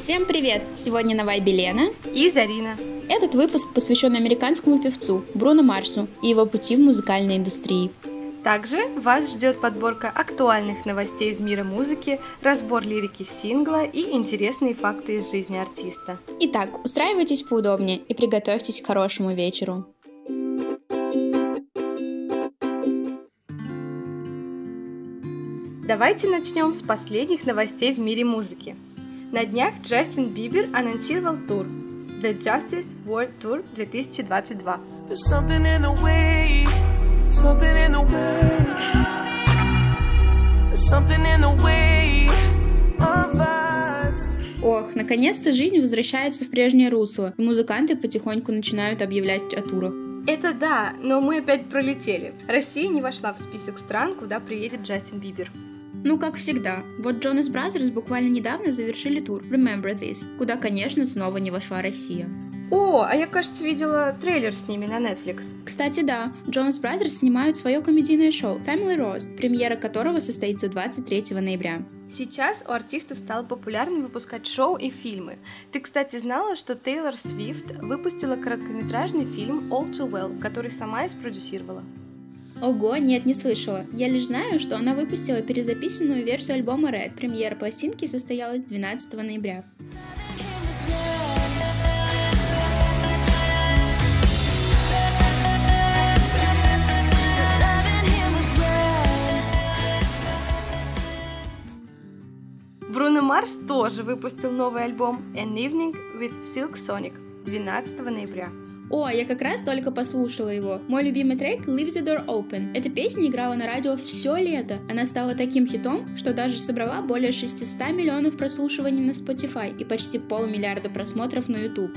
Всем привет! Сегодня на Вайбе Лена и Зарина. Этот выпуск посвящен американскому певцу Бруно Марсу и его пути в музыкальной индустрии. Также вас ждет подборка актуальных новостей из мира музыки, разбор лирики сингла и интересные факты из жизни артиста. Итак, устраивайтесь поудобнее и приготовьтесь к хорошему вечеру. Давайте начнем с последних новостей в мире музыки. На днях Джастин Бибер анонсировал тур The Justice World Tour 2022. Ох, наконец-то жизнь возвращается в прежнее русло, и музыканты потихоньку начинают объявлять о турах. Это да, но мы опять пролетели. Россия не вошла в список стран, куда приедет Джастин Бибер. Ну, как всегда. Вот Jonas Brothers буквально недавно завершили тур Remember This, куда, конечно, снова не вошла Россия. О, а я, кажется, видела трейлер с ними на Netflix. Кстати, да, Jonas Brothers снимают свое комедийное шоу Family Roast, премьера которого состоится 23 ноября. Сейчас у артистов стало популярно выпускать шоу и фильмы. Ты, кстати, знала, что Тейлор Свифт выпустила короткометражный фильм All Too Well, который сама и спродюсировала? Ого, нет, не слышала. Я лишь знаю, что она выпустила перезаписанную версию альбома Red. Премьера пластинки состоялась 12 ноября. Бруно Марс тоже выпустил новый альбом An Evening with Silk Sonic 12 ноября. О, я как раз только послушала его. Мой любимый трек Leave the Door Open. Эта песня играла на радио все лето. Она стала таким хитом, что даже собрала более 600 миллионов прослушиваний на Spotify и почти полмиллиарда просмотров на YouTube.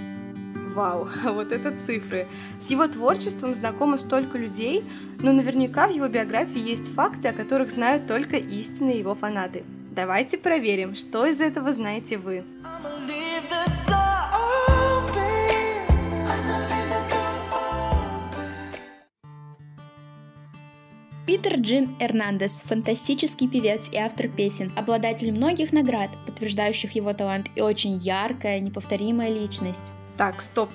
Вау, вот это цифры. С его творчеством знакомы столько людей, но наверняка в его биографии есть факты, о которых знают только истинные его фанаты. Давайте проверим, что из этого знаете вы. Питер Джин Эрнандес – фантастический певец и автор песен, обладатель многих наград, подтверждающих его талант и очень яркая, неповторимая личность. Так, стоп,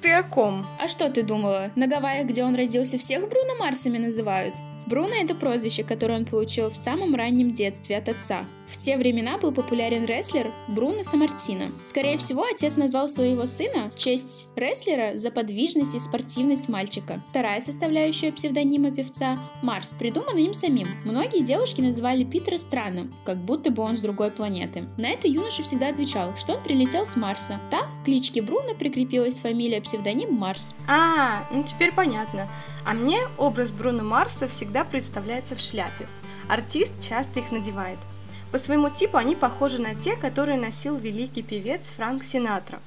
ты о ком? А что ты думала? На Гавайях, где он родился, всех Бруно Марсами называют? Бруно — это прозвище, которое он получил в самом раннем детстве от отца. В те времена был популярен рестлер Бруно Самартино. Скорее всего, отец назвал своего сына в честь рестлера за подвижность и спортивность мальчика. Вторая составляющая псевдонима певца — Марс, придумана им самим. Многие девушки называли Питера странным, как будто бы он с другой планеты. На это юноша всегда отвечал, что он прилетел с Марса. Так к кличке Бруно прикрепилась фамилия-псевдоним Марс. А, ну теперь понятно. А мне образ Бруно Марса всегда представляется в шляпе. Артист часто их надевает. По своему типу они похожи на те, которые носил великий певец Франк Синатра.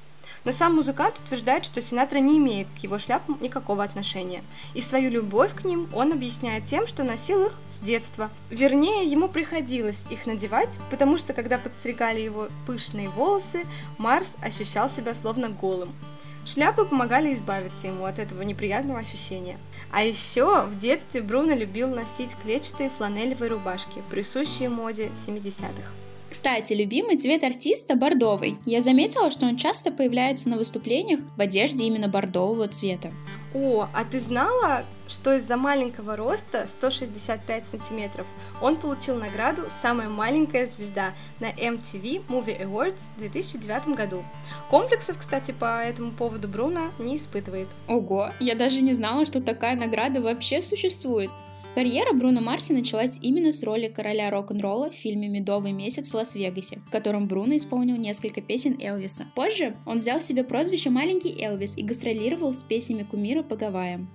Но сам музыкант утверждает, что Синатра не имеет к его шляпам никакого отношения. И свою любовь к ним он объясняет тем, что носил их с детства. Вернее, ему приходилось их надевать, потому что когда подстригали его пышные волосы, Марс ощущал себя словно голым. Шляпы помогали избавиться ему от этого неприятного ощущения. А еще в детстве Бруно любил носить клетчатые фланелевые рубашки, присущие моде 70-х. Кстати, любимый цвет артиста – бордовый. Я заметила, что он часто появляется на выступлениях в одежде именно бордового цвета. О, а ты знала, что из-за маленького роста 165 сантиметров он получил награду «Самая маленькая звезда» на MTV Movie Awards в 2009 году. Комплексов, кстати, по этому поводу Бруно не испытывает. Ого, я даже не знала, что такая награда вообще существует. Карьера Бруно Марси началась именно с роли короля рок-н-ролла в фильме «Медовый месяц» в Лас-Вегасе, в котором Бруно исполнил несколько песен Элвиса. Позже он взял себе прозвище «Маленький Элвис» и гастролировал с песнями кумира по Гавайям.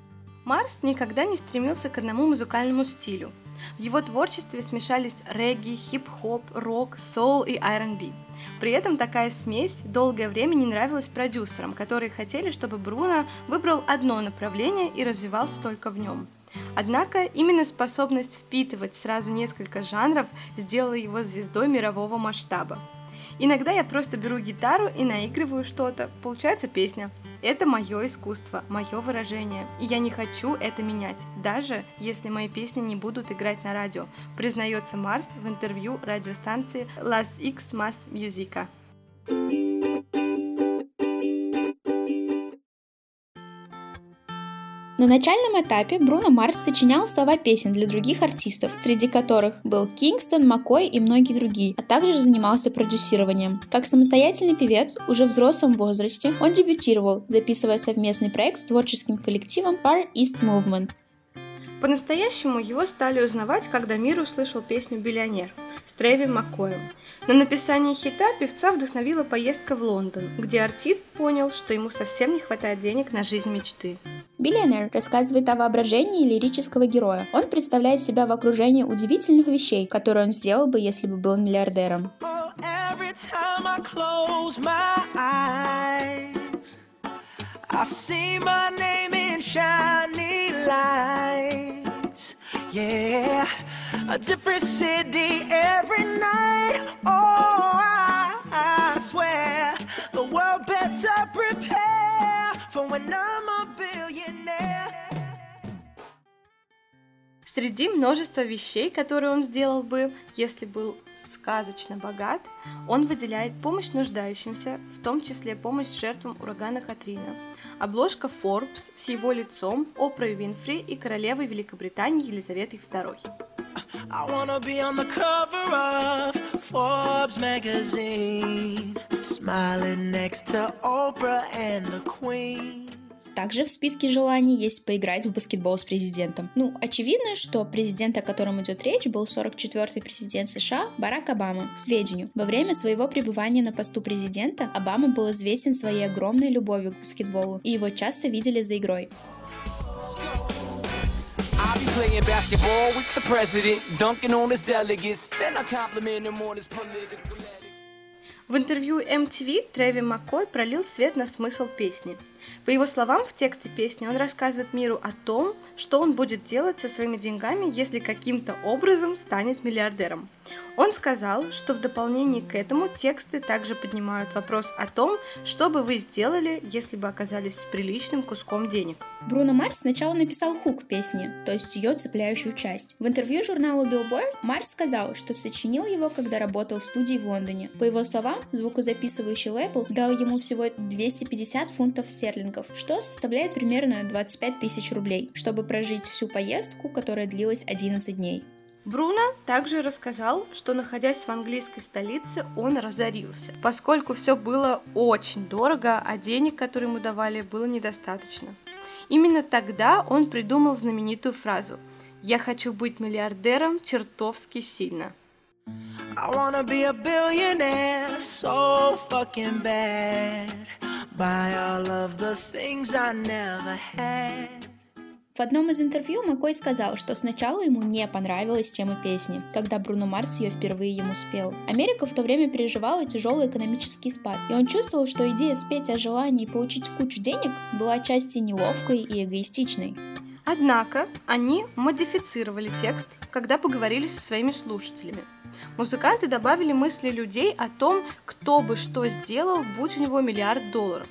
Марс никогда не стремился к одному музыкальному стилю. В его творчестве смешались регги, хип-хоп, рок, соул и R&B. При этом такая смесь долгое время не нравилась продюсерам, которые хотели, чтобы Бруно выбрал одно направление и развивался только в нем. Однако именно способность впитывать сразу несколько жанров сделала его звездой мирового масштаба. Иногда я просто беру гитару и наигрываю что-то, получается песня. Это мое искусство, мое выражение, и я не хочу это менять, даже если мои песни не будут играть на радио, признается Марс в интервью радиостанции Las X Mas Musica. На начальном этапе Бруно Марс сочинял слова песен для других артистов, среди которых был Кингстон, Маккой и многие другие, а также занимался продюсированием. Как самостоятельный певец, уже в взрослом возрасте, он дебютировал, записывая совместный проект с творческим коллективом Far East Movement. По-настоящему его стали узнавать, когда мир услышал песню «Биллионер» с Трэви Маккоем. На написание хита певца вдохновила поездка в Лондон, где артист понял, что ему совсем не хватает денег на жизнь мечты. Биллионер рассказывает о воображении лирического героя. Он представляет себя в окружении удивительных вещей, которые он сделал бы, если бы был миллиардером. I see my name in shiny lights. Yeah, a different city every night. Oh, I, I swear the world better prepare for when I'm a billionaire. Среди множества вещей, которые он сделал бы, если был сказочно богат, он выделяет помощь нуждающимся, в том числе помощь жертвам урагана Катрина. Обложка Forbes с его лицом, Опрой Винфри и королевой Великобритании Елизаветой II. I wanna be on the cover of Forbes magazine, smiling next to Oprah and the Queen. Также в списке желаний есть поиграть в баскетбол с президентом. Ну, очевидно, что президент, о котором идет речь, был 44-й президент США Барак Обама. К сведению, во время своего пребывания на посту президента Обама был известен своей огромной любовью к баскетболу, и его часто видели за игрой. В интервью MTV Трэви Маккой пролил свет на смысл песни. По его словам, в тексте песни он рассказывает миру о том, что он будет делать со своими деньгами, если каким-то образом станет миллиардером. Он сказал, что в дополнение к этому тексты также поднимают вопрос о том, что бы вы сделали, если бы оказались с приличным куском денег. Бруно Марс сначала написал хук песни, то есть ее цепляющую часть. В интервью журналу Billboard Марс сказал, что сочинил его, когда работал в студии в Лондоне. По его словам, звукозаписывающий лейбл дал ему всего 250 фунтов стерлингов, что составляет примерно 25 тысяч рублей, чтобы прожить всю поездку, которая длилась 11 дней. Бруно также рассказал, что находясь в английской столице, он разорился, поскольку все было очень дорого, а денег, которые ему давали, было недостаточно. Именно тогда он придумал знаменитую фразу «Я хочу быть миллиардером чертовски сильно». I wanna be a billionaire so fucking bad Buy all of the things I never had в одном из интервью Маккой сказал, что сначала ему не понравилась тема песни, когда Бруно Марс ее впервые ему спел. Америка в то время переживала тяжелый экономический спад, и он чувствовал, что идея спеть о желании получить кучу денег была отчасти неловкой и эгоистичной. Однако они модифицировали текст, когда поговорили со своими слушателями. Музыканты добавили мысли людей о том, кто бы что сделал, будь у него миллиард долларов.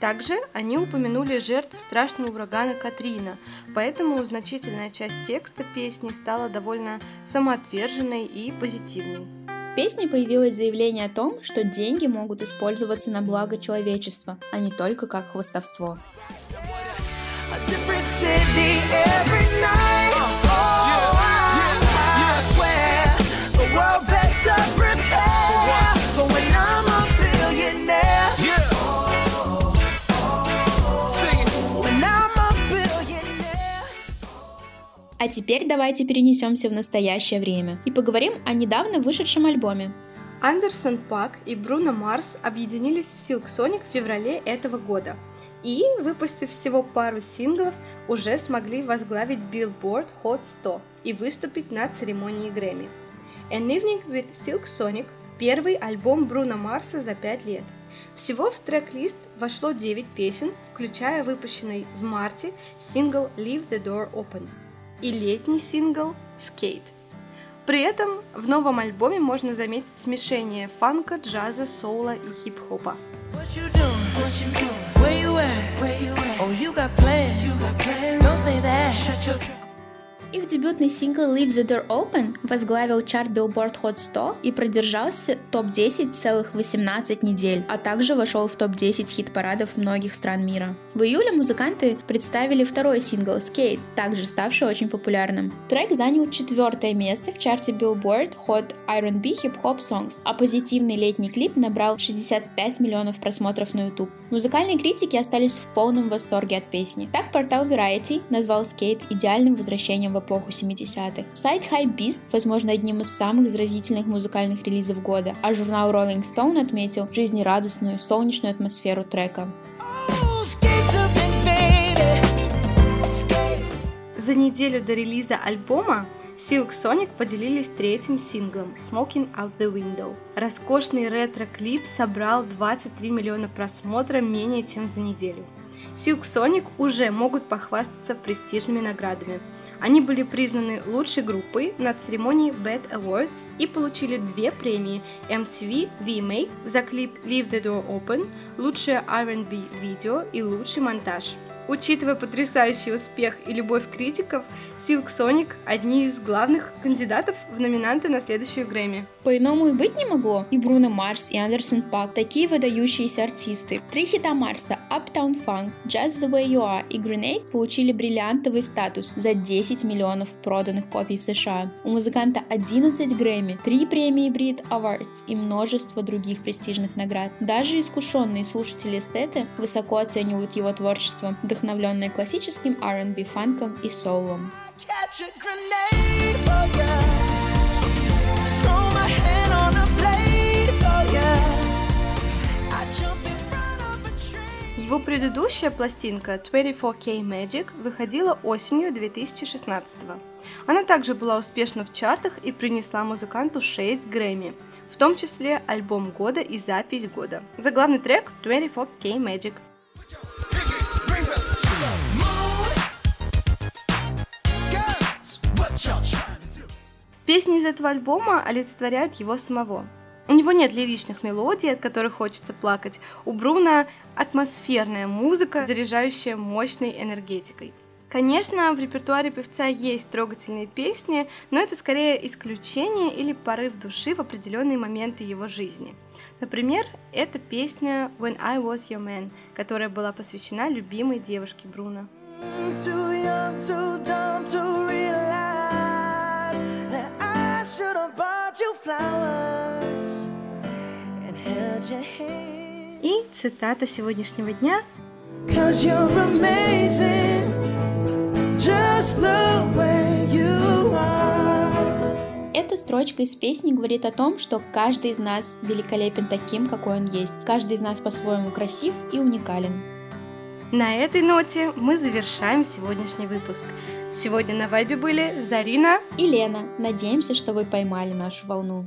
Также они упомянули жертв страшного урагана Катрина, поэтому значительная часть текста песни стала довольно самоотверженной и позитивной. В песне появилось заявление о том, что деньги могут использоваться на благо человечества, а не только как хвостовство. А теперь давайте перенесемся в настоящее время и поговорим о недавно вышедшем альбоме. Андерсон Пак и Бруно Марс объединились в Silk Sonic в феврале этого года и, выпустив всего пару синглов, уже смогли возглавить Billboard Hot 100 и выступить на церемонии Грэмми. An Evening with Silk Sonic – первый альбом Бруно Марса за 5 лет. Всего в трек-лист вошло 9 песен, включая выпущенный в марте сингл Leave the Door Open – и летний сингл «Skate». При этом в новом альбоме можно заметить смешение фанка, джаза, соула и хип-хопа. Их дебютный сингл Leave the Door Open возглавил чарт Billboard Hot 100 и продержался в топ-10 целых 18 недель, а также вошел в топ-10 хит-парадов многих стран мира. В июле музыканты представили второй сингл Skate, также ставший очень популярным. Трек занял четвертое место в чарте Billboard Hot R&B Hip Hop Songs, а позитивный летний клип набрал 65 миллионов просмотров на YouTube. Музыкальные критики остались в полном восторге от песни. Так портал Variety назвал Skate идеальным возвращением в эпоху 70-х. Сайт High Beast, возможно, одним из самых заразительных музыкальных релизов года, а журнал Rolling Stone отметил жизнерадостную, солнечную атмосферу трека. За неделю до релиза альбома Silk Sonic поделились третьим синглом Smoking Out the Window. Роскошный ретро-клип собрал 23 миллиона просмотров менее чем за неделю. Silk Sonic уже могут похвастаться престижными наградами. Они были признаны лучшей группой на церемонии Bad Awards и получили две премии MTV VMA за клип Leave the Door Open, лучшее R&B видео и лучший монтаж – Учитывая потрясающий успех и любовь критиков, Silk Sonic – одни из главных кандидатов в номинанты на следующую Грэмми. По-иному и быть не могло. И Бруно Марс, и Андерсон Пак – такие выдающиеся артисты. Три хита Марса – Uptown Funk, Just the Way You Are и Grenade получили бриллиантовый статус за 10 миллионов проданных копий в США. У музыканта 11 Грэмми, 3 премии Brit Awards и множество других престижных наград. Даже искушенные слушатели эстеты высоко оценивают его творчество, вдохновленное классическим R&B фанком и соулом. Его предыдущая пластинка 24K Magic выходила осенью 2016 -го. Она также была успешна в чартах и принесла музыканту 6 Грэмми, в том числе альбом года и запись года. За главный трек 24K Magic. Песни из этого альбома олицетворяют его самого. У него нет лиричных мелодий, от которых хочется плакать. У Бруна атмосферная музыка, заряжающая мощной энергетикой. Конечно, в репертуаре певца есть трогательные песни, но это скорее исключение или порыв души в определенные моменты его жизни. Например, это песня When I Was Your Man, которая была посвящена любимой девушке Бруно. Too young, too dumb to И цитата сегодняшнего дня. Cause you're amazing, just the way you are. Эта строчка из песни говорит о том, что каждый из нас великолепен таким, какой он есть. Каждый из нас по-своему красив и уникален. На этой ноте мы завершаем сегодняшний выпуск. Сегодня на вайбе были Зарина и Лена. Надеемся, что вы поймали нашу волну.